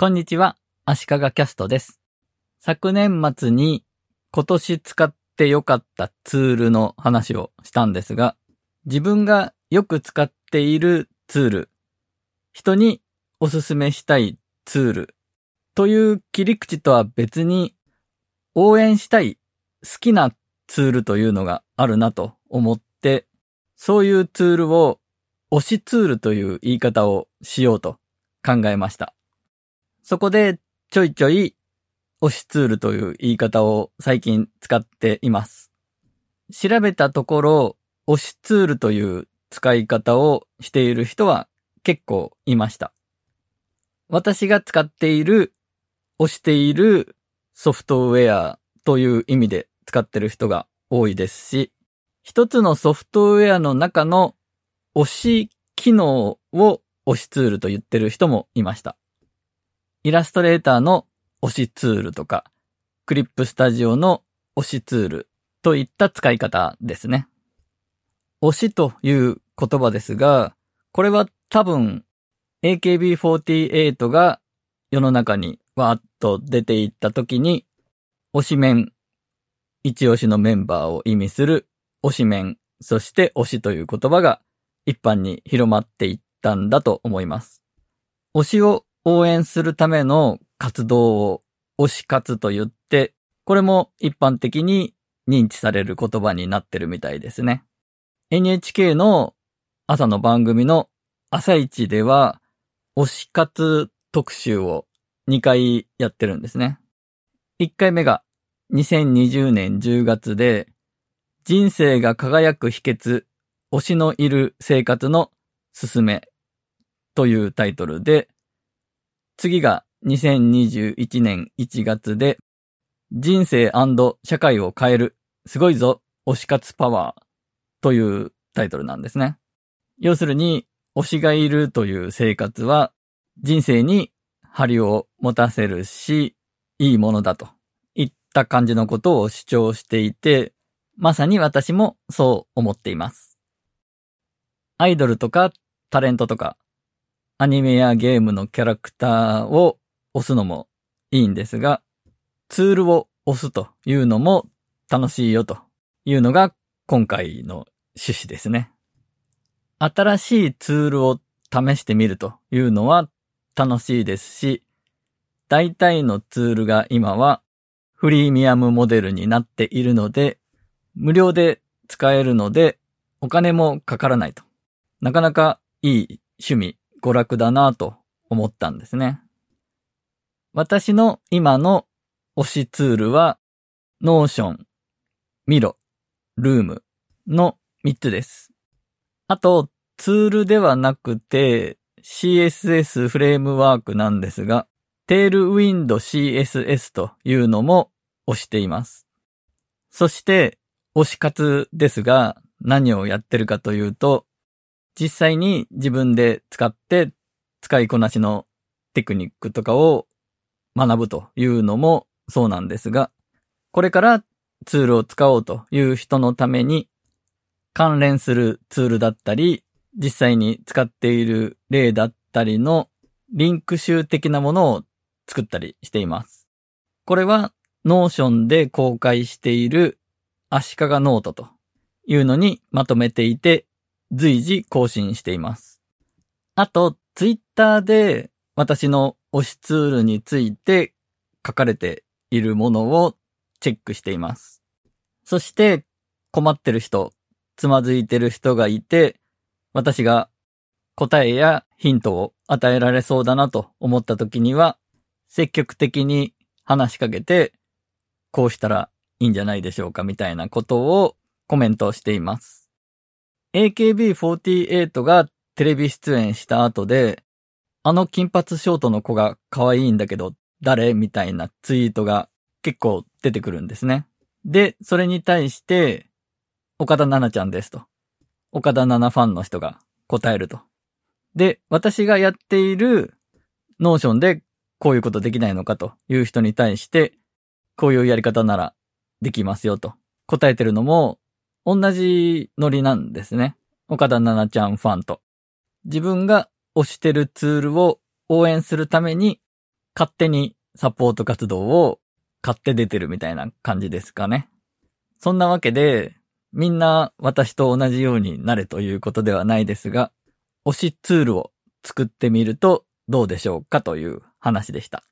こんにちは、足利キャストです。昨年末に今年使ってよかったツールの話をしたんですが、自分がよく使っているツール、人におすすめしたいツールという切り口とは別に応援したい好きなツールというのがあるなと思って、そういうツールを推しツールという言い方をしようと考えました。そこでちょいちょい推しツールという言い方を最近使っています。調べたところ、推しツールという使い方をしている人は結構いました。私が使っている、推しているソフトウェアという意味で使ってる人が多いですし、一つのソフトウェアの中の推し機能を推しツールと言ってる人もいました。イラストレーターの推しツールとか、クリップスタジオの推しツールといった使い方ですね。推しという言葉ですが、これは多分 AKB48 が世の中にわーっと出ていった時に、推しメン、一押しのメンバーを意味する推しメン、そして推しという言葉が一般に広まっていったんだと思います。推しを応援するための活動を推し活と言って、これも一般的に認知される言葉になってるみたいですね。NHK の朝の番組の朝一では推し活特集を2回やってるんですね。1回目が2020年10月で人生が輝く秘訣推しのいる生活のすすめというタイトルで次が2021年1月で、人生社会を変える、すごいぞ、推し活パワーというタイトルなんですね。要するに、推しがいるという生活は、人生に張りを持たせるし、いいものだといった感じのことを主張していて、まさに私もそう思っています。アイドルとかタレントとかアニメやゲームのキャラクターを押すのもいいんですが、ツールを押すというのも楽しいよというのが今回の趣旨ですね。新しいツールを試してみるというのは楽しいですし、大体のツールが今はフリーミアムモデルになっているので、無料で使えるのでお金もかからないと。なかなかいい趣味娯楽だなと思ったんですね。私の今の推しツールは、 Notion、Miro、Loom の3つです。あと、ツールではなくて CSS フレームワークなんですが、 Tailwind CSS というのも推しています。そして、推し活ですが、何をやってるかというと、実際に自分で使って使いこなしのテクニックとかを学ぶというのもそうなんですが、これからツールを使おうという人のために関連するツールだったり、実際に使っている例だったりのリンク集的なものを作ったりしています。これは Notion で公開している足利ノートというのにまとめていて随時更新しています。あと、ツイッターで私の推しツールについて書かれているものをチェックしています。そして、困ってる人、つまずいてる人がいて、私が答えやヒントを与えられそうだなと思った時には、積極的に話しかけて、こうしたらいいんじゃないでしょうかみたいなことをコメントしています。AKB48 がテレビ出演した後で、あの金髪ショートの子が可愛いんだけど、誰みたいなツイートが結構出てくるんですね。で、それに対して、岡田奈々ちゃんですと。岡田奈々ファンの人が答えると。で、私がやっている Notion でこういうことできないのかという人に対して、こういうやり方ならできますよと答えてるのも同じノリなんですね。岡田奈々ちゃんファンと。自分が推してるツールを応援するために勝手にサポート活動を買って出てるみたいな感じですかね。そんなわけで、みんな私と同じようになれということではないですが、推しツールを作ってみるとどうでしょうかという話でした。